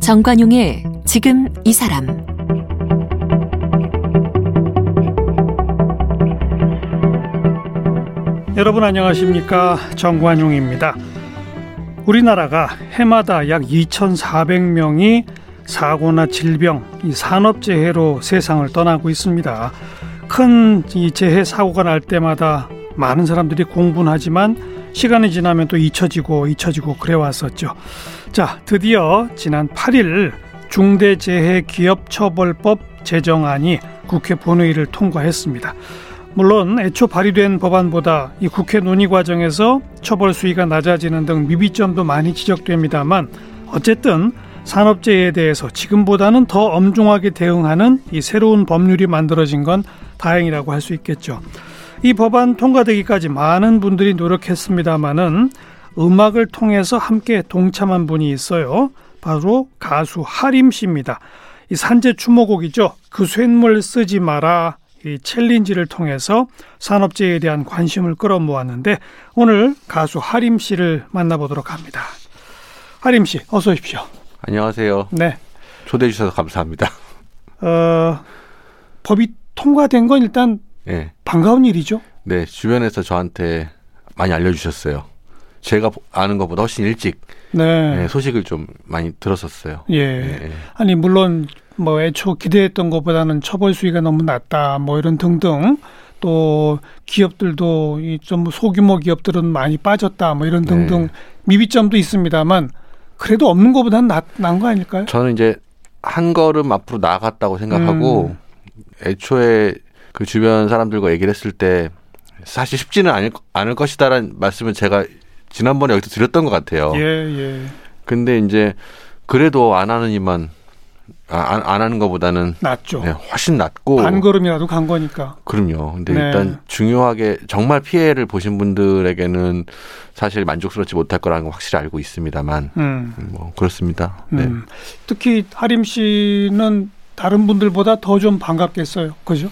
정관용의 지금 이 사람 여러분 안녕하십니까 정관용입니다. 우리나라가 해마다 약 2,400명이 사고나 질병, 이 산업재해로 세상을 떠나고 있습니다. 큰 이 재해 사고가 날 때마다 많은 사람들이 공분하지만 시간이 지나면 또 잊혀지고 잊혀지고 그래 왔었죠. 자, 드디어 지난 8일 중대재해기업처벌법 제정안이 국회 본회의를 통과했습니다. 물론 애초 발의된 법안보다 이 국회 논의 과정에서 처벌 수위가 낮아지는 등 미비점도 많이 지적됩니다만 어쨌든 산업재해에 대해서 지금보다는 더 엄중하게 대응하는 이 새로운 법률이 만들어진 건 다행이라고 할 수 있겠죠. 이 법안 통과되기까지 많은 분들이 노력했습니다마는 음악을 통해서 함께 동참한 분이 있어요. 바로 가수 하림 씨입니다. 이 산재 추모곡이죠. 그 쇳물 쓰지 마라. 이 챌린지를 통해서 산업재해에 대한 관심을 끌어모았는데 오늘 가수 하림 씨를 만나보도록 합니다. 하림 씨, 어서 오십시오. 안녕하세요. 네. 초대해 주셔서 감사합니다. 어, 법이 통과된 건 일단 네. 반가운 일이죠. 네, 주변에서 저한테 많이 알려주셨어요. 제가 아는 것보다 훨씬 일찍 네. 네, 소식을 좀 많이 들었었어요. 예. 네. 아니 물론 뭐 애초 기대했던 것보다는 처벌 수위가 너무 낮다 뭐 이런 등등 또 기업들도 이좀 소규모 기업들은 많이 빠졌다 뭐 이런 등등 네. 미비점도 있습니다만 그래도 없는 것보다는 나은 거 아닐까요? 저는 이제 한 걸음 앞으로 나아갔다고 생각하고 음. 애초에 그 주변 사람들과 얘기를 했을 때 사실 쉽지는 않을, 않을 것이다라는 말씀을 제가 지난번에 여기서 드렸던 것 같아요. 예, 예. 근데 이제 그래도 안 하는 이만 아, 안, 안 하는 것보다는 낫죠. 네, 훨씬 낫고 반 걸음이라도 간 거니까. 그럼요. 근데 네. 일단 중요하게 정말 피해를 보신 분들에게는 사실 만족스럽지 못할 거라는 건 확실히 알고 있습니다만 음. 뭐 그렇습니다. 네. 음. 특히 하림 씨는 다른 분들보다 더 좀 반갑겠어요. 그죠?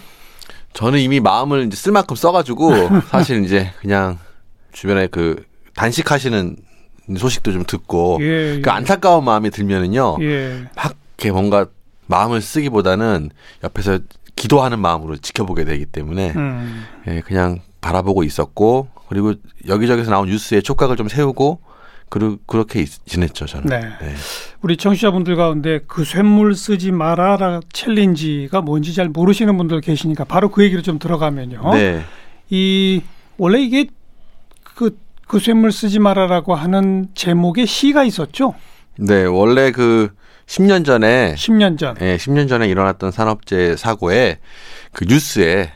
저는 이미 마음을 이제 쓸 만큼 써가지고 사실 이제 그냥 주변에 그 단식하시는 소식도 좀 듣고 예. 그 안타까운 마음이 들면은요 예. 막 이렇게 뭔가 마음을 쓰기보다는 옆에서 기도하는 마음으로 지켜보게 되기 때문에 음. 예, 그냥 바라보고 있었고 그리고 여기저기서 나온 뉴스에 촉각을 좀 세우고 그르, 그렇게 있- 지냈죠 저는. 네. 우리 청취자분들 가운데 그 쇳물 쓰지 마라라 챌린지가 뭔지 잘 모르시는 분들 계시니까 바로 그 얘기를 좀 들어가면요. 네. 이 원래 이게 그, 그 쇳물 쓰지 마라라고 하는 제목의 시가 있었죠. 네, 원래 그 10년 전에 10년 전. 예, 10년 전에 일어났던 산업재해 사고에 그 뉴스에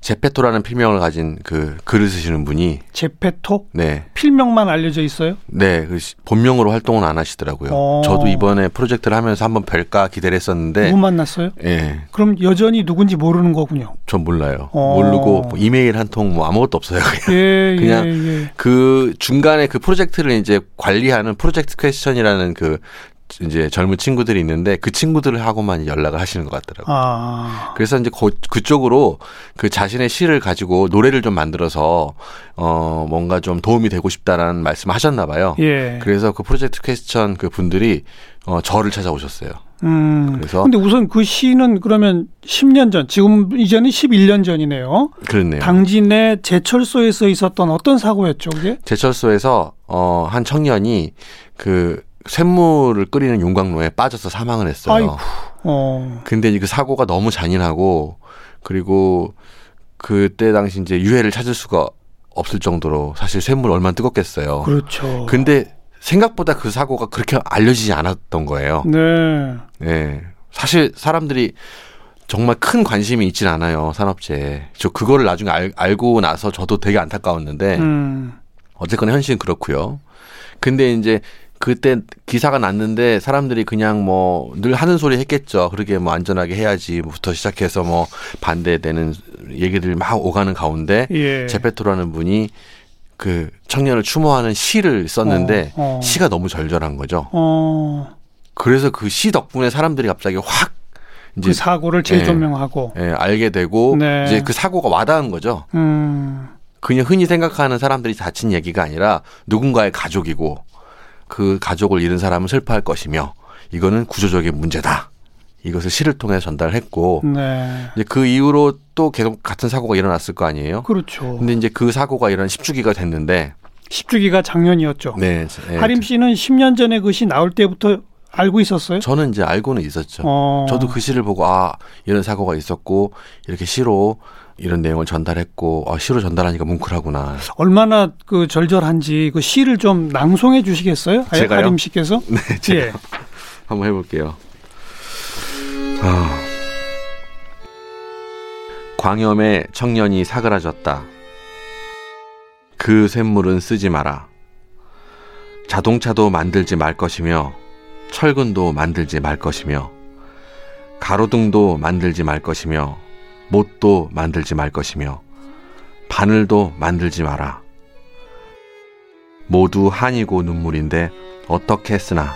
제페토라는 필명을 가진 그 글을 쓰시는 분이 제페토 네. 필명만 알려져 있어요. 네, 그 시- 본명으로 활동은 안 하시더라고요. 어. 저도 이번에 프로젝트를 하면서 한번 뵐까 기대를 했었는데 누구 만났어요? 예, 그럼 여전히 누군지 모르는 거군요. 전 몰라요. 어. 모르고 뭐 이메일 한 통 뭐 아무것도 없어요. 그냥. 예, 그냥 예, 예. 그 중간에 그 프로젝트를 이제 관리하는 프로젝트 퀘스천이라는 그 이제 젊은 친구들이 있는데 그 친구들을 하고만 연락을 하시는 것 같더라고요. 아, 그래서 이제 그, 그쪽으로 그 자신의 시를 가지고 노래를 좀 만들어서 어 뭔가 좀 도움이 되고 싶다라는 말씀을 하셨나 봐요. 예. 그래서 그 프로젝트 퀘스천 그 분들이 어 저를 찾아오셨어요. 음. 그래서 근데 우선 그 시는 그러면 10년 전, 지금 이제는 11년 전이네요. 그렇네요. 당진의 제철소에서 있었던 어떤 사고였죠, 그게? 제철소에서 어한 청년이 그 쇳물을 끓이는 용광로에 빠져서 사망을 했어요. 아이고. 어. 근데 그 사고가 너무 잔인하고 그리고 그때 당시 이제 유해를 찾을 수가 없을 정도로 사실 쇳물 얼마나 뜨겁겠어요. 그렇죠. 근데 생각보다 그 사고가 그렇게 알려지지 않았던 거예요. 네. 네. 사실 사람들이 정말 큰 관심이 있진 않아요, 산업재해. 저 그거를 나중에 알, 알고 나서 저도 되게 안타까웠는데, 음. 어쨌거나 현실은 그렇고요. 근데 이제 그때 기사가 났는데 사람들이 그냥 뭐 늘 하는 소리 했겠죠. 그러게 뭐 안전하게 해야지부터 시작해서 뭐 반대되는 얘기들 막 오가는 가운데 예. 제페토라는 분이 그 청년을 추모하는 시를 썼는데 어, 어. 시가 너무 절절한 거죠. 어. 그래서 그 시 덕분에 사람들이 갑자기 확그 사고를 재조명하고 예, 알게 되고 네. 이제 그 사고가 와닿은 거죠. 음. 그냥 흔히 생각하는 사람들이 다친 얘기가 아니라 누군가의 가족이고 그 가족을 잃은 사람은 슬퍼할 것이며 이거는 구조적인 문제다. 이것을 시를 통해 전달했고 네. 이제 그 이후로 또 계속 같은 사고가 일어났을 거 아니에요. 그렇죠. 근데 이제 그 사고가 일어난 10주기가 됐는데 10주기가 작년이었죠. 네. 네. 하림 씨는 10년 전에 그 시 나올 때부터 알고 있었어요? 저는 이제 알고는 있었죠. 어. 저도 그 시를 보고 아 이런 사고가 있었고 이렇게 시로 이런 내용을 전달했고 아 시로 전달하니까 뭉클하구나. 얼마나 그 절절한지 그 시를 좀 낭송해 주시겠어요? 아, 제가요? 하림 씨께서? 네, 제가 예. 한번 해볼게요. 아. 광염에 청년이 사그라졌다. 그 샘물은 쓰지 마라. 자동차도 만들지 말 것이며 철근도 만들지 말 것이며 가로등도 만들지 말 것이며 못도 만들지 말 것이며 바늘도 만들지 마라. 모두 한이고 눈물인데 어떻게 쓰나.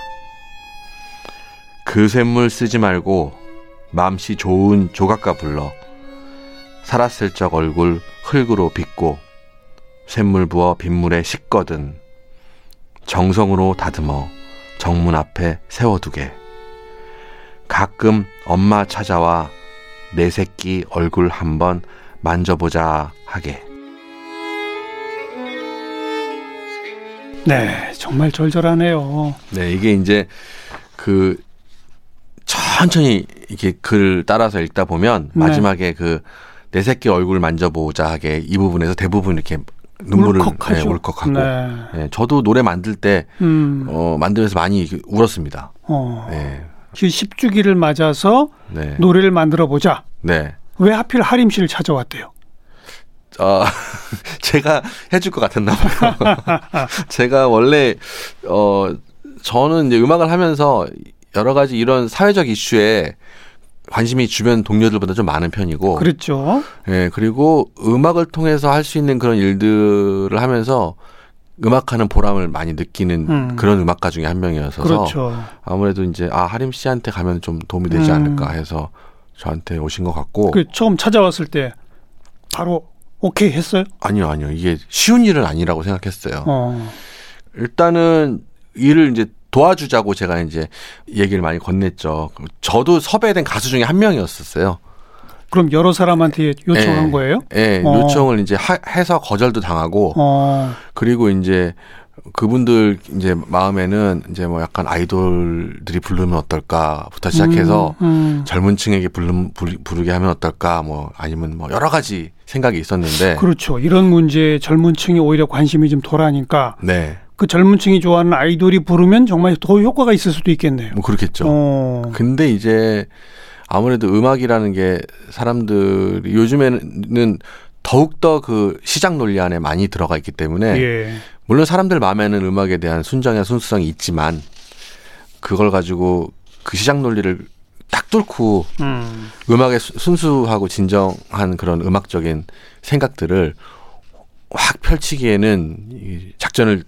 그 샘물 쓰지 말고 맘씨 좋은 조각가 불러 살았을 적 얼굴 흙으로 빚고 샘물 부어 빗물에 씻거든 정성으로 다듬어 정문 앞에 세워두게 가끔 엄마 찾아와 내 새끼 얼굴 한번 만져보자 하게 네, 정말 절절하네요. 네, 이게 이제 그 천천히 이렇게 글 따라서 읽다 보면 네. 마지막에 그 내 새끼 얼굴 만져보자 하게 이 부분에서 대부분 이렇게 눈물을 울컥하죠. 네, 울컥하고 네. 네, 저도 노래 만들 때 음. 어, 만들면서 많이 울었습니다. 어. 네, 그 10주기를 맞아서 네, 노래를 만들어 보자. 네. 왜 하필 하림 씨를 찾아왔대요? 어, 제가 해줄 것 같았나 봐요. 제가 원래 어 저는 이제 음악을 하면서 여러 가지 이런 사회적 이슈에 관심이 주변 동료들보다 좀 많은 편이고, 그랬죠. 예 그리고 음악을 통해서 할 수 있는 그런 일들을 하면서 음악하는 보람을 많이 느끼는 음. 그런 음악가 중에 한 명이어서 그렇죠. 아무래도 이제 아 하림 씨한테 가면 좀 도움이 되지 음. 않을까 해서 저한테 오신 것 같고 그 처음 찾아왔을 때 바로 오케이 했어요? 아니요 아니요 이게 쉬운 일은 아니라고 생각했어요. 어. 일단은 일을 이제 도와주자고 제가 이제 얘기를 많이 건넸죠. 저도 섭외된 가수 중에 한 명이었었어요. 그럼 여러 사람한테 요청한 예. 거예요? 예, 어. 요청을 이제 하- 해서 거절도 당하고 어. 그리고 이제 그분들 이제 마음에는 이제 뭐 약간 아이돌들이 부르면 어떨까부터 시작해서 음, 음. 젊은 층에게 부르, 부르- 부르게 하면 어떨까 뭐 아니면 뭐 여러 가지 생각이 있었는데 그렇죠. 이런 문제에 젊은 층이 오히려 관심이 좀 덜하니까 네. 그 젊은 층이 좋아하는 아이돌이 부르면 정말 더 효과가 있을 수도 있겠네요. 뭐 그렇겠죠. 어. 근데 이제 아무래도 음악이라는 게 사람들이 요즘에는 더욱더 그 시장 논리 안에 많이 들어가 있기 때문에 예. 물론 사람들 마음에는 음악에 대한 순정이나 순수성이 있지만 그걸 가지고 그 시장 논리를 딱 뚫고 음. 음악의 수- 순수하고 진정한 그런 음악적인 생각들을 확 펼치기에는 이 작전을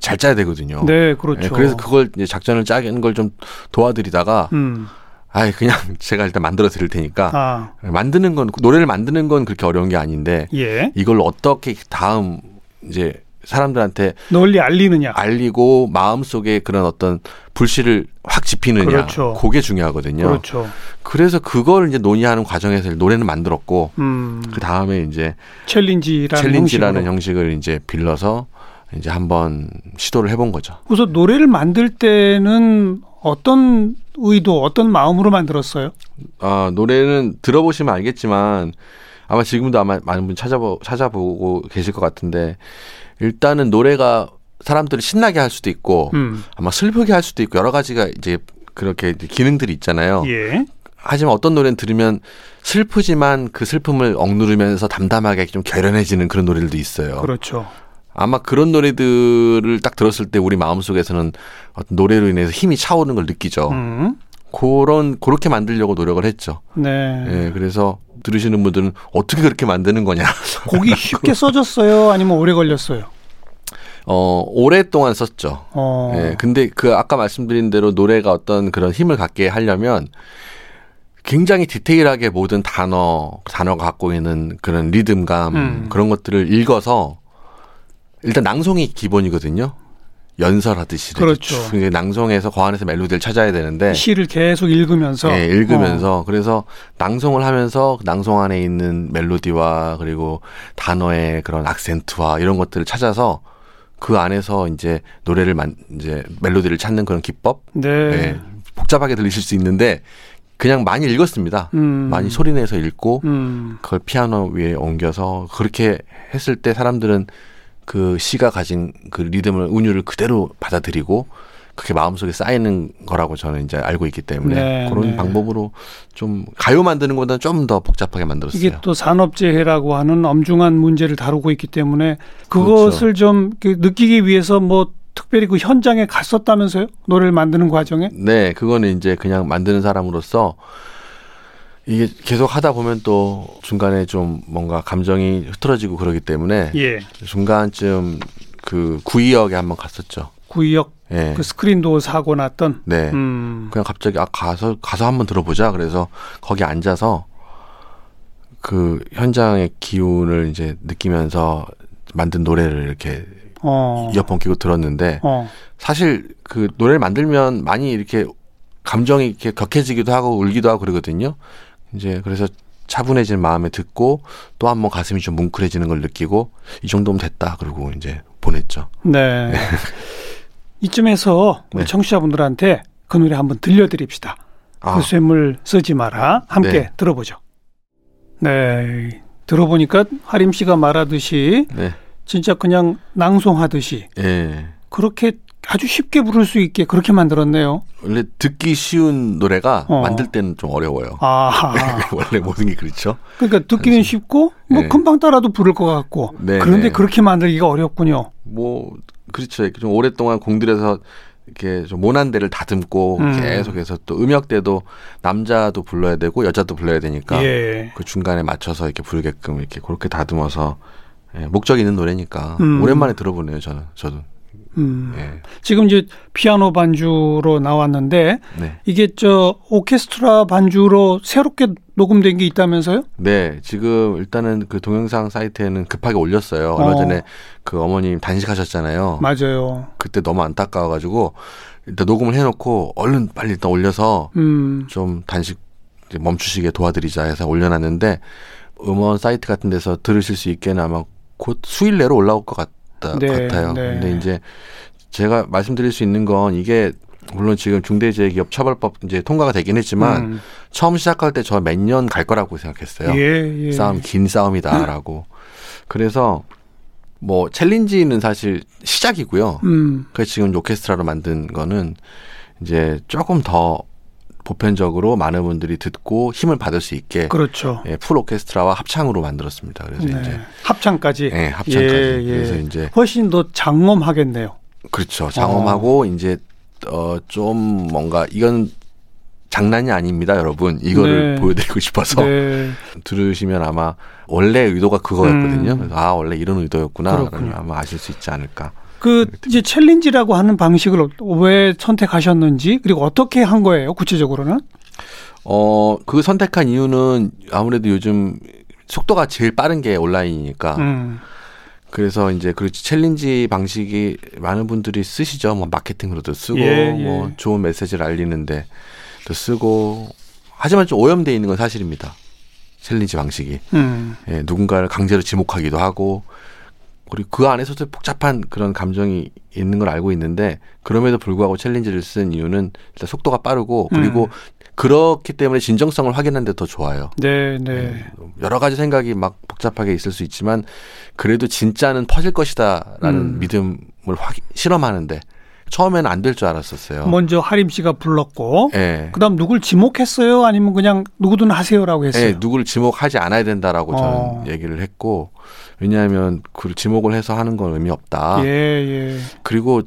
잘 짜야 되거든요. 네, 그렇죠. 예, 그래서 그걸 이제 작전을 짜는 걸 좀 도와드리다가 음. 아예 그냥 제가 일단 만들어 드릴 테니까 아, 만드는 건 노래를 만드는 건 그렇게 어려운 게 아닌데 예. 이걸 어떻게 다음 이제 사람들한테 널리 알리느냐. 알리고 마음속에 그런 어떤 불씨를 확 지피느냐 그렇죠. 그게 중요하거든요. 그렇죠. 그래서 그걸 이제 논의하는 과정에서 노래는 만들었고 음. 그 다음에 이제 챌린지라는 챌린지라는 형식으로. 형식을 이제 빌려서 이제 한번 시도를 해본 거죠. 우선 노래를 만들 때는 어떤 의도, 어떤 마음으로 만들었어요? 아, 노래는 들어보시면 알겠지만 아마 지금도 아마 많은 분 찾아보, 찾아보고 계실 것 같은데 일단은 노래가 사람들을 신나게 할 수도 있고 음. 아마 슬프게 할 수도 있고 여러 가지가 이제 그렇게 기능들이 있잖아요. 예. 하지만 어떤 노래는 들으면 슬프지만 그 슬픔을 억누르면서 담담하게 좀 결연해지는 그런 노래들도 있어요. 그렇죠. 아마 그런 노래들을 딱 들었을 때 우리 마음속에서는 어떤 노래로 인해서 힘이 차오르는 걸 느끼죠. 음. 그런 그렇게 만들려고 노력을 했죠. 네. 예, 그래서 들으시는 분들은 어떻게 그렇게 만드는 거냐. 곡이 쉽게 써졌어요? 아니면 오래 걸렸어요? 어, 오랫동안 썼죠. 어. 예, 근데 그 아까 말씀드린 대로 노래가 어떤 그런 힘을 갖게 하려면 굉장히 디테일하게 모든 단어 단어가 갖고 있는 그런 리듬감 음. 그런 것들을 읽어서 일단 낭송이 기본이거든요. 연설하듯이 그렇죠. 쭉 이게 낭송해서 그 안에서 멜로디를 찾아야 되는데 시를 계속 읽으면서 예, 읽으면서 그래서 낭송을 하면서 그 낭송 안에 있는 멜로디와 그리고 단어의 그런 악센트와 이런 것들을 찾아서 그 안에서 이제 노래를 만 이제 멜로디를 찾는 그런 기법 네. 예, 복잡하게 들리실 수 있는데 그냥 많이 읽었습니다. 음. 많이 소리내서 읽고 음. 그걸 피아노 위에 옮겨서 그렇게 했을 때 사람들은 그 시가 가진 그 리듬을 운율을 그대로 받아들이고 그게 마음속에 쌓이는 거라고 저는 이제 알고 있기 때문에 네, 그런 네. 방법으로 좀 가요 만드는 것보다는 좀더 복잡하게 만들었어요. 이게 또 산업재해라고 하는 엄중한 문제를 다루고 있기 때문에 그렇죠. 그것을 좀그 느끼기 위해서 뭐 특별히 그 현장에 갔었다면서요? 노래를 만드는 과정에? 네, 그거는 이제 그냥 만드는 사람으로서 이게 계속 하다 보면 또 중간에 좀 뭔가 감정이 흐트러지고 그러기 때문에 예. 중간쯤 그 구이역에 한번 갔었죠. 구역 예. 그 스크린도 사고 났던. 네. 음. 그냥 갑자기 아 가서 가서 한번 들어보자. 그래서 거기 앉아서 그 현장의 기운을 이제 느끼면서 만든 노래를 이렇게 어. 이어폰 끼고 들었는데 어. 사실 그 노래를 만들면 많이 이렇게 감정이 이렇게 격해지기도 하고 울기도 하고 그러거든요. 이제 그래서 차분해진 마음에 듣고 또 한 번 가슴이 좀 뭉클해지는 걸 느끼고 이 정도면 됐다. 그리고 이제 보냈죠. 네. 이쯤에서 우리 네. 청취자분들한테 그 노래 한번 들려드립시다. 아, 그 쇠물 쓰지 마라. 함께 네. 들어보죠. 네. 들어보니까 하림 씨가 말하듯이 네. 진짜 그냥 낭송하듯이 예. 그렇게 아주 쉽게 부를 수 있게 그렇게 만들었네요. 원래 듣기 쉬운 노래가 어. 만들 때는 좀 어려워요. 아. 원래 모든 게 그렇죠. 그러니까 듣기는 쉽고 뭐 네. 금방 따라도 부를 것 같고 네, 그런데 네. 그렇게 만들기가 어렵군요. 뭐 그렇죠. 좀 오랫동안 공들여서 이렇게 좀 모난 데를 다듬고 음. 계속해서 또 음역대도 남자도 불러야 되고 여자도 불러야 되니까 예. 그 중간에 맞춰서 이렇게 부르게끔 이렇게 그렇게 다듬어서 예, 목적 있는 노래니까 음. 오랜만에 들어보네요. 저는 저도 음. 예. 지금 이제 피아노 반주로 나왔는데 네. 이게 저 오케스트라 반주로 새롭게 녹음된 게 있다면서요? 네, 지금 일단은 그 동영상 사이트에는 급하게 올렸어요. 얼마 어. 전에 그 어머님 단식하셨잖아요. 맞아요. 그때 너무 안타까워가지고 일단 녹음을 해놓고 얼른 빨리 일단 올려서 음. 좀 단식 멈추시게 도와드리자 해서 올려놨는데 음원 사이트 같은 데서 들으실 수 있게는 아마 곧 수일 내로 올라올 것 같 다, 네, 같아요. 네. 근데 이제 제가 말씀드릴 수 있는 건 이게 물론 지금 중대재해기업 처벌법 이제 통과가 되긴 했지만 음. 처음 시작할 때 저 몇 년 갈 거라고 생각했어요. 예, 예. 싸움 긴 싸움이다라고. 그래서 뭐 챌린지는 사실 시작이고요. 음. 그래서 지금 오케스트라로 만든 거는 이제 조금 더 보편적으로 많은 분들이 듣고 힘을 받을 수 있게 그렇죠. 예, full 오케스트라와 합창으로 만들었습니다. 그래서 네. 이제 합창까지. 예, 합창까지. 예, 예. 그래서 이제 훨씬 더 장엄하겠네요. 그렇죠. 장엄하고 이제 어 좀 뭔가 이건 장난이 아닙니다, 여러분. 이거를 네. 보여드리고 싶어서 네. 들으시면 아마 원래 의도가 그거였거든요. 음. 아 원래 이런 의도였구나. 아마 아실 수 있지 않을까. 그 이제 challenge라고 하는 방식을 왜 선택하셨는지 그리고 어떻게 한 거예요? 구체적으로는? 어, 그 선택한 이유는 아무래도 요즘 속도가 제일 빠른 게 온라인이니까. 음. 그래서 이제 그렇지 challenge 방식이 많은 분들이 쓰시죠. 뭐 마케팅으로도 쓰고 예, 예. 뭐 좋은 메시지를 알리는데 또 쓰고 하지만 좀 오염돼 있는 건 사실입니다. challenge 방식이 음. 예, 누군가를 강제로 지목하기도 하고 그리고 그 안에서도 복잡한 그런 감정이 있는 걸 알고 있는데 그럼에도 불구하고 챌린지를 쓴 이유는 일단 속도가 빠르고 그리고 음. 그렇기 때문에 진정성을 확인하는데 더 좋아요. 네, 네. 여러 가지 생각이 막 복잡하게 있을 수 있지만 그래도 진짜는 퍼질 것이다라는 음. 믿음을 확 실험하는데 처음에는 안 될 줄 알았었어요. 먼저 하림 씨가 불렀고 예. 그다음 누굴 지목했어요? 아니면 그냥 누구든 하세요라고 했어요? 예, 누구를 지목하지 않아야 된다라고 저는 어. 얘기를 했고 왜냐하면 그 지목을 해서 하는 건 의미 없다. 예, 예. 그리고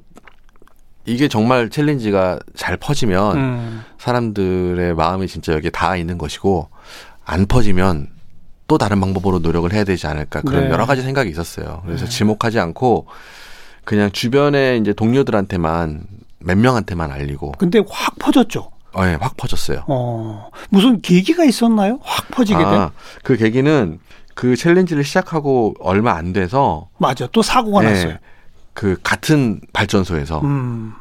이게 정말 챌린지가 잘 퍼지면 음. 사람들의 마음이 진짜 여기에 닿아 있는 것이고 안 퍼지면 또 다른 방법으로 노력을 해야 되지 않을까 그런 네. 여러 가지 생각이 있었어요. 그래서 지목하지 않고 그냥 주변에 이제 동료들한테만 몇 명한테만 알리고 근데 확 퍼졌죠. 어, 예, 확 퍼졌어요. 어, 무슨 계기가 있었나요? 확 퍼지게 된? 아, 그 계기는 그 챌린지를 시작하고 얼마 안 돼서 맞아. 또 사고가 예, 났어요. 그 같은 발전소에서 음,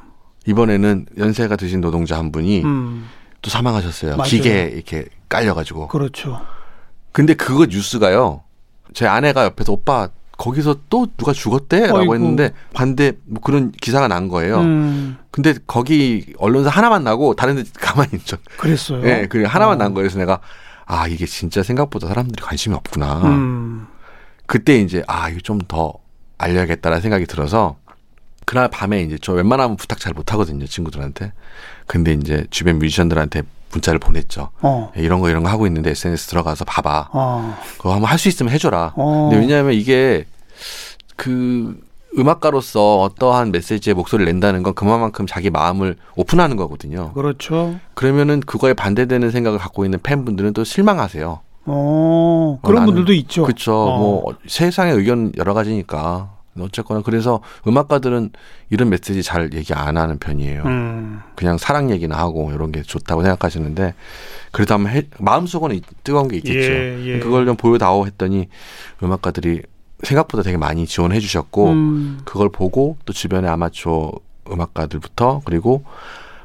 이번에는 연세가 드신 노동자 한 분이 음, 또 사망하셨어요. 맞아요. 기계에 이렇게 깔려가지고. 그렇죠. 근데 그거 뉴스가요. 제 아내가 옆에서 오빠 거기서 또 누가 죽었대라고 어이구. 했는데 반대 뭐 그런 기사가 난 거예요. 음, 근데 거기 언론사 하나만 나고 다른 데 가만히 있죠. 그랬어요. 예, 그 하나만 어. 난 거예요. 그래서 내가 아 이게 진짜 생각보다 사람들이 관심이 없구나. 음, 그때 이제 아 이거 좀 더 알려야겠다라는 생각이 들어서 그날 밤에 이제 저 웬만하면 부탁 잘 못하거든요 친구들한테. 근데 이제 주변 뮤지션들한테 문자를 보냈죠. 어, 예, 이런 거 이런 거 하고 있는데 SNS 들어가서 봐봐. 어, 그거 한번 할 수 있으면 해줘라. 어. 근데 왜냐하면 이게 그 음악가로서 어떠한 메시지의 목소리를 낸다는 건 그만큼 자기 마음을 오픈하는 거거든요. 그렇죠. 그러면은 그거에 반대되는 생각을 갖고 있는 팬분들은 또 실망하세요. 어, 그런 나는- 분들도 있죠. 그렇죠. 어. 뭐 세상의 의견 여러 가지니까 어쨌거나 그래서 음악가들은 이런 메시지 잘 얘기 안 하는 편이에요. 음, 그냥 사랑 얘기나 하고 이런 게 좋다고 생각하시는데 그래도 한번 해, 마음속은 이- 뜨거운 게 있겠죠. 예, 예. 그걸 좀 보여다오 했더니 음악가들이 생각보다 되게 많이 지원해 주셨고 음, 그걸 보고 또 주변의 아마추어 음악가들부터 그리고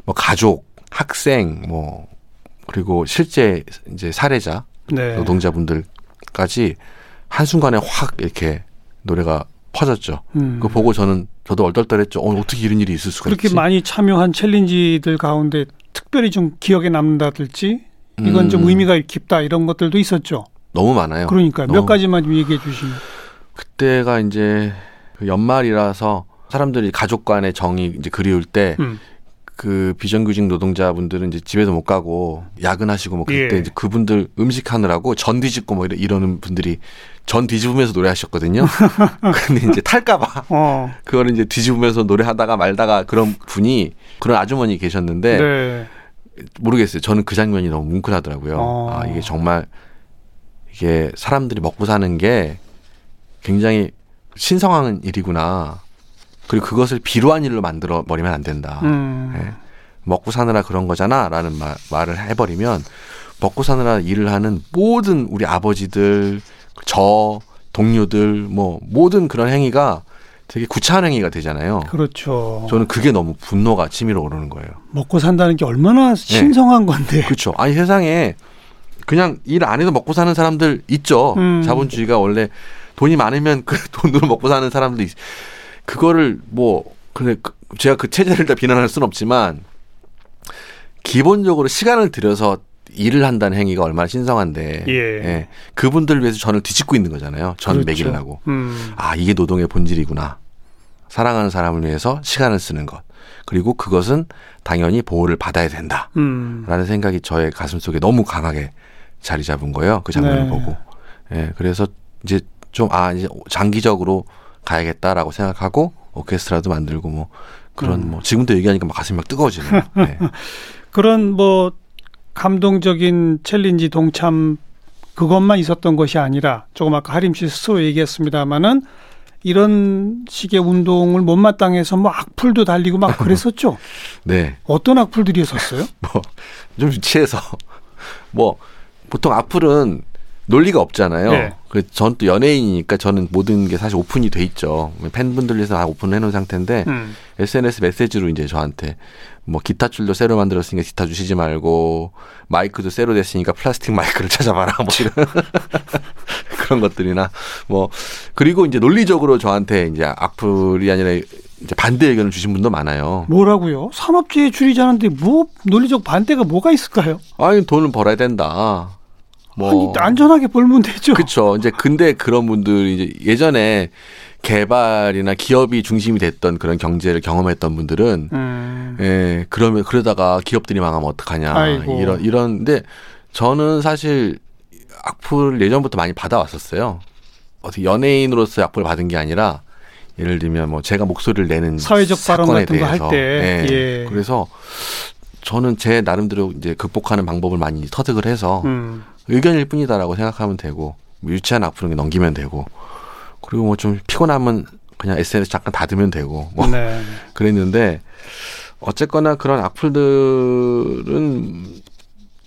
뭐 가족, 학생 뭐 그리고 실제 이제 사례자 네. 노동자분들까지 한순간에 확 이렇게 노래가 퍼졌죠. 음. 그거 보고 저는 저도 얼떨떨했죠. 어, 어떻게 이런 일이 있을 수가 그렇게 있지? 많이 참여한 챌린지들 가운데 특별히 좀 기억에 남는다든지 이건 좀 음, 의미가 깊다 이런 것들도 있었죠. 너무 많아요. 그러니까 몇. 가지만 좀 얘기해 주시면. 그때가 이제 그 연말이라서 사람들이 가족 간의 정이 이제 그리울 때 음. 그 비정규직 노동자분들은 이제 집에도 못 가고 야근하시고 뭐 그때 예. 이제 그분들 음식 하느라고 전 뒤집고 뭐 이러- 이러는 분들이 전 뒤집으면서 노래하셨거든요. 근데 이제 탈까봐 어. 그거를 이제 뒤집으면서 노래하다가 말다가 그런 분이 그런 아주머니 계셨는데 네. 모르겠어요. 저는 그 장면이 너무 뭉클하더라고요. 어. 아 이게 정말 이게 사람들이 먹고 사는 게 굉장히 신성한 일이구나. 그리고 그것을 비루한 일로 만들어 버리면 안 된다. 음. 예. 먹고 사느라 그런 거잖아 라는 말, 말을 해버리면 먹고 사느라 일을 하는 모든 우리 아버지들, 저 동료들 뭐 모든 그런 행위가 되게 구차한 행위가 되잖아요. 그렇죠. 저는 그게 너무 분노가 치밀어 오르는 거예요. 먹고 산다는 게 얼마나 네. 신성한 건데. 그렇죠. 아니 세상에 그냥 일 안 해도 먹고 사는 사람들 있죠. 음. 자본주의가 원래 돈이 많으면 그 돈으로 먹고 사는 사람들 있. 그거를 뭐 근데 그- 제가 그 체제를 다 비난할 수는 없지만 기본적으로 시간을 들여서 일을 한다는 행위가 얼마나 신성한데 예. 그분들을 위해서 전을 뒤집고 있는 거잖아요. 전 그렇죠. 먹이려고. 음. 아, 이게 노동의 본질이구나. 사랑하는 사람을 위해서 시간을 쓰는 것. 그리고 그것은 당연히 보호를 받아야 된다. 음. 라는 생각이 저의 가슴 속에 너무 강하게 자리 잡은 거예요. 그 장면을 네. 보고. 예, 그래서 이제 좀, 아, 이제 장기적으로 가야겠다라고 생각하고 오케스트라도 만들고 뭐 그런 음. 뭐 지금도 얘기하니까 막 가슴이 막 뜨거워지네요. 네. 그런 뭐 감동적인 챌린지 동참 그것만 있었던 것이 아니라 조금 아까 하림 씨 스스로 얘기했습니다마는 이런 식의 운동을 못마땅해서 뭐 악플도 달리고 막 그랬었죠. 네. 어떤 악플들이 있었어요? 뭐 좀 유치해서 뭐 보통 악플은 논리가 없잖아요. 네. 그전또 연예인이니까 저는 모든 게 사실 오픈이 돼 있죠. 팬분들 위해서 다 오픈해 놓은 상태인데 음. SNS 메시지로 이제 저한테 뭐 기타 줄도 새로 만들었으니까 기타 주시지 말고 마이크도 새로 됐으니까 플라스틱 마이크를 찾아봐라 뭐 이런 그런 것들이나 뭐 그리고 이제 논리적으로 저한테 이제 악플이 아니라 이제 반대 의견을 주신 분도 많아요. 뭐라고요? 산업재해 줄이자는데 뭐 논리적 반대가 뭐가 있을까요? 아니 돈을 벌어야 된다. 뭐 안전하게 벌면 되죠. 그렇죠. 이제 근데 그런 분들이 이제 예전에 개발이나 기업이 중심이 됐던 그런 경제를 경험했던 분들은 음. 예, 그러면 그러다가 기업들이 망하면 어떡하냐. 아이고. 이런 이런데 저는 사실 악플 예전부터 많이 받아왔었어요. 어떻게 연예인으로서 악플 받은 게 아니라 예를 들면 뭐 제가 목소리를 내는 사회적 발언 같은 거할 대해서. 때. 예. 그래서 저는 제 나름대로 이제 극복하는 방법을 많이 터득을 해서 음. 의견일 뿐이다라고 생각하면 되고 뭐 유치한 악플은 넘기면 되고 그리고 뭐 좀 피곤하면 그냥 SNS 잠깐 닫으면 되고 뭐 네. 그랬는데 어쨌거나 그런 악플들은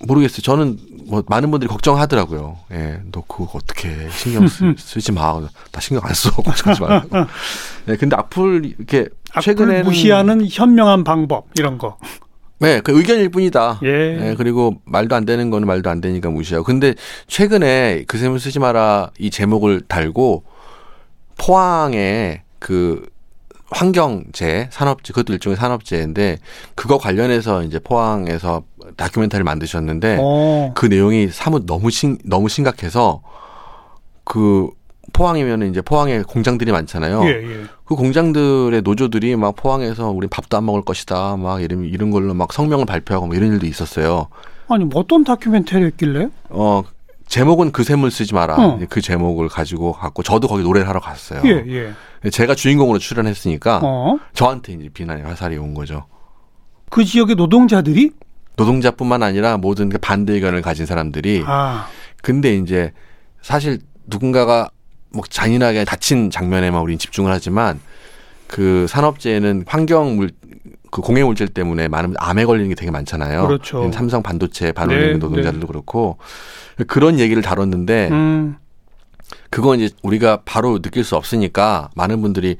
모르겠어요. 저는 뭐 많은 분들이 걱정하더라고요. 예, 너 그거 어떻게 신경 쓰, 쓰지 마. 나 신경 안 써. 걱정하지 말라고. 네, 근데 악플 이렇게 악플 최근에는 무시하는 현명한 방법 이런 거. 네, 그 의견일 뿐이다. 예. 예, 그리고 말도 안 되는 거는 말도 안 되니까 무시하고. 근데 최근에 그 셈을 쓰지 마라 이 제목을 달고 포항에 그 환경재 산업재 그것도 일종의 산업재인데 그거 관련해서 이제 포항에서 다큐멘터리를 만드셨는데 어. 그 내용이 사뭇 너무 심 너무 심각해서 그 포항이면 이제 포항에 공장들이 많잖아요. 예, 예. 그 공장들의 노조들이 막 포항에서 우린 밥도 안 먹을 것이다. 막 이런 이런 걸로 막 성명을 발표하고 뭐 이런 일도 있었어요. 아니 뭐 어떤 다큐멘터리였길래? 어 제목은 그 셈을 쓰지 마라. 어. 그 제목을 가지고 갔고 저도 거기 노래를 하러 갔어요. 예, 예. 제가 주인공으로 출연했으니까 어. 저한테 이제 비난의 화살이 온 거죠. 그 지역의 노동자들이 노동자뿐만 아니라 모든 그 반대 의견을 가진 사람들이 아, 근데 이제 사실 누군가가 뭐 잔인하게 다친 장면에만 우리는 집중을 하지만 그 산업재해는 환경 물, 그 공해 물질 때문에 많은 암에 걸리는 게 되게 많잖아요. 그렇죠. 삼성 반도체 반올림 네, 노동자들도 그렇고 그런 얘기를 다뤘는데 음, 그건 이제 우리가 바로 느낄 수 없으니까 많은 분들이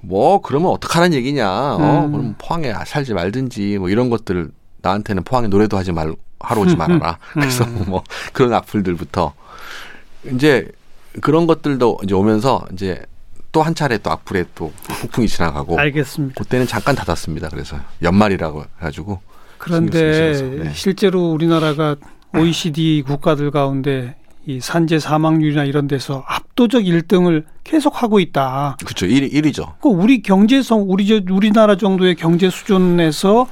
뭐 그러면 어떡하는 얘기냐. 어, 음. 그럼 포항에 살지 말든지 뭐 이런 것들을 나한테는 포항에 노래도 하지 말 하러 오지 말아라. 그래서 뭐 그런 악플들부터 이제 그런 것들도 이제 오면서 이제 또 한 차례 또 악플에 또 폭풍이 지나가고 알겠습니다. 그때는 잠깐 닫았습니다. 그래서 연말이라고 해가지고 그런데 네. 실제로 우리나라가 OECD 국가들 가운데 이 산재 사망률이나 이런 데서 압도적 1등을 계속 하고 있다. 그렇죠. 1위 1위죠. 그 우리 경제성 우리 저 우리나라 정도의 경제 수준에서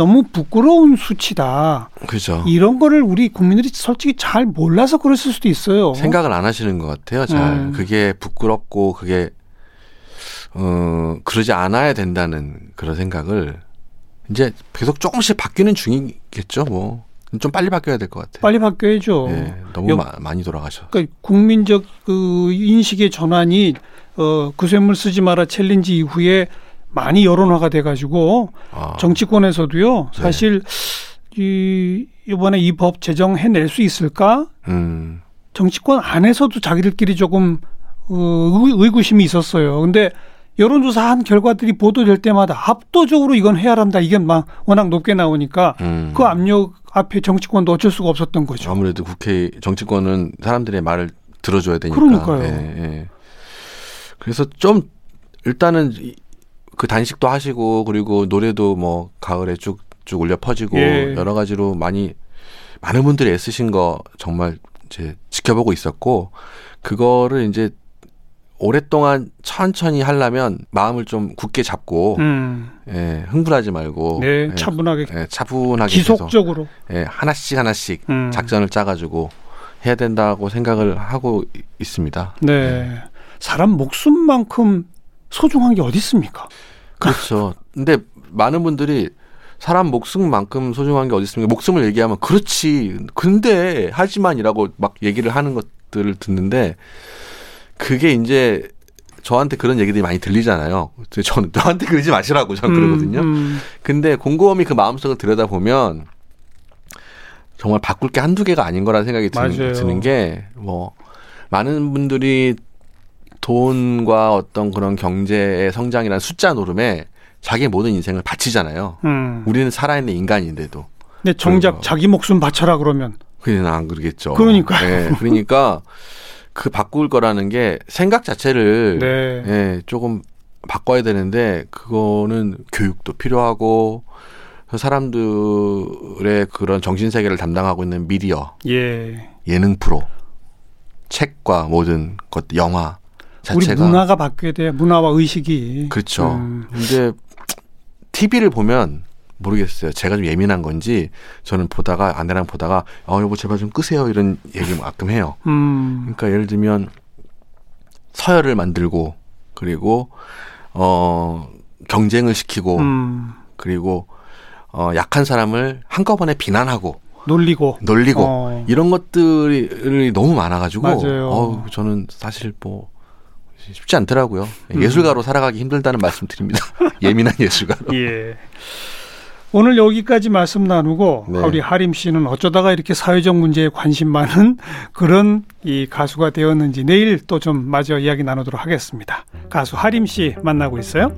너무 부끄러운 수치다. 그렇죠. 이런 거를 우리 국민들이 솔직히 잘 몰라서 그랬을 수도 있어요. 생각을 안 하시는 것 같아요. 잘 음. 그게 부끄럽고 그게 어 그러지 않아야 된다는 그런 생각을 이제 계속 조금씩 바뀌는 중이겠죠. 뭐 좀 빨리 바뀌어야 될 것 같아요. 빨리 바뀌어야죠. 예, 너무 여- 마- 많이 돌아가셔. 그러니까 국민적 그 인식의 전환이 어 구세물 쓰지 마라 챌린지 이후에 많이 여론화가 돼가지고 아, 정치권에서도요 네. 사실 이 이번에 이 법 제정해낼 수 있을까 음, 정치권 안에서도 자기들끼리 조금 어, 의- 의구심이 있었어요. 근데 여론조사한 결과들이 보도될 때마다 압도적으로 이건 해야 한다. 이게 막 워낙 높게 나오니까 음. 그 압력 앞에 정치권도 어쩔 수가 없었던 거죠. 아무래도 국회 정치권은 사람들의 말을 들어줘야 되니까. 그러니까요. 예, 예. 그래서 좀 일단은 이- 그 단식도 하시고 그리고 노래도 뭐 가을에 쭉쭉 울려 퍼지고 예. 여러 가지로 많이 많은 분들이 애쓰신 거 정말 이제 지켜보고 있었고 그거를 이제 오랫동안 천천히 하려면 마음을 좀 굳게 잡고 음, 예, 흥분하지 말고 네, 예, 차분하게 예, 차분하게 지속적으로. 예, 하나씩 하나씩 음. 작전을 짜가지고 해야 된다고 생각을 하고 이- 있습니다. 네. 사람 목숨만큼 소중한 게 어디 있습니까? 그렇죠. 근데 많은 분들이 사람 목숨만큼 소중한 게 어디 있습니까? 목숨을 얘기하면 그렇지. 근데 하지만이라고 막 얘기를 하는 것들을 듣는데 그게 이제 저한테 그런 얘기들이 많이 들리잖아요. 저는 저한테 그러지 마시라고 저는 그러거든요. 음, 음. 근데 곰곰이 그 마음속을 들여다보면 정말 바꿀 게 한두 개가 아닌 거라는 생각이. 드는, 드는 게 뭐 많은 분들이 돈과 어떤 그런 경제의 성장이라는 숫자 노름에 자기의 모든 인생을 바치잖아요. 음. 우리는 살아있는 인간인데도 근데 정작. 자기 목숨 바쳐라 그러면 그냥 안 그러겠죠. 그러니까요. 예, 그러니까 그 바꿀 거라는 게 생각 자체를 네. 예, 조금 바꿔야 되는데 그거는 교육도 필요하고 사람들의 그런 정신 세계를 담당하고 있는 미디어, 예. 예능 프로, 책과 모든 것, 영화 자체가 문화가 바뀌어야 돼. 문화와 의식이. 그렇죠. 음. 근데 TV를 보면 모르겠어요. 제가 좀 예민한 건지 저는 보다가 아내랑 보다가 어 여보 제발 좀 끄세요 이런 얘기 가끔 해요. 음. 그러니까 예를 들면 서열을 만들고 그리고 어 경쟁을 시키고 음. 그리고 어 약한 사람을 한꺼번에 비난하고 놀리고. 놀리고 어. 이런 것들이 너무 많아가지고 맞아요. 어우, 저는 사실 뭐 쉽지 않더라고요. 음. 예술가로 살아가기 힘들다는 말씀 드립니다. 예민한 예술가로. 예. 오늘 여기까지 말씀 나누고 네. 우리 하림 씨는 어쩌다가 이렇게 사회적 문제에 관심 많은 그런 이 가수가 되었는지 내일 또 좀 마저 이야기 나누도록 하겠습니다. 가수 하림 씨 만나고 있어요.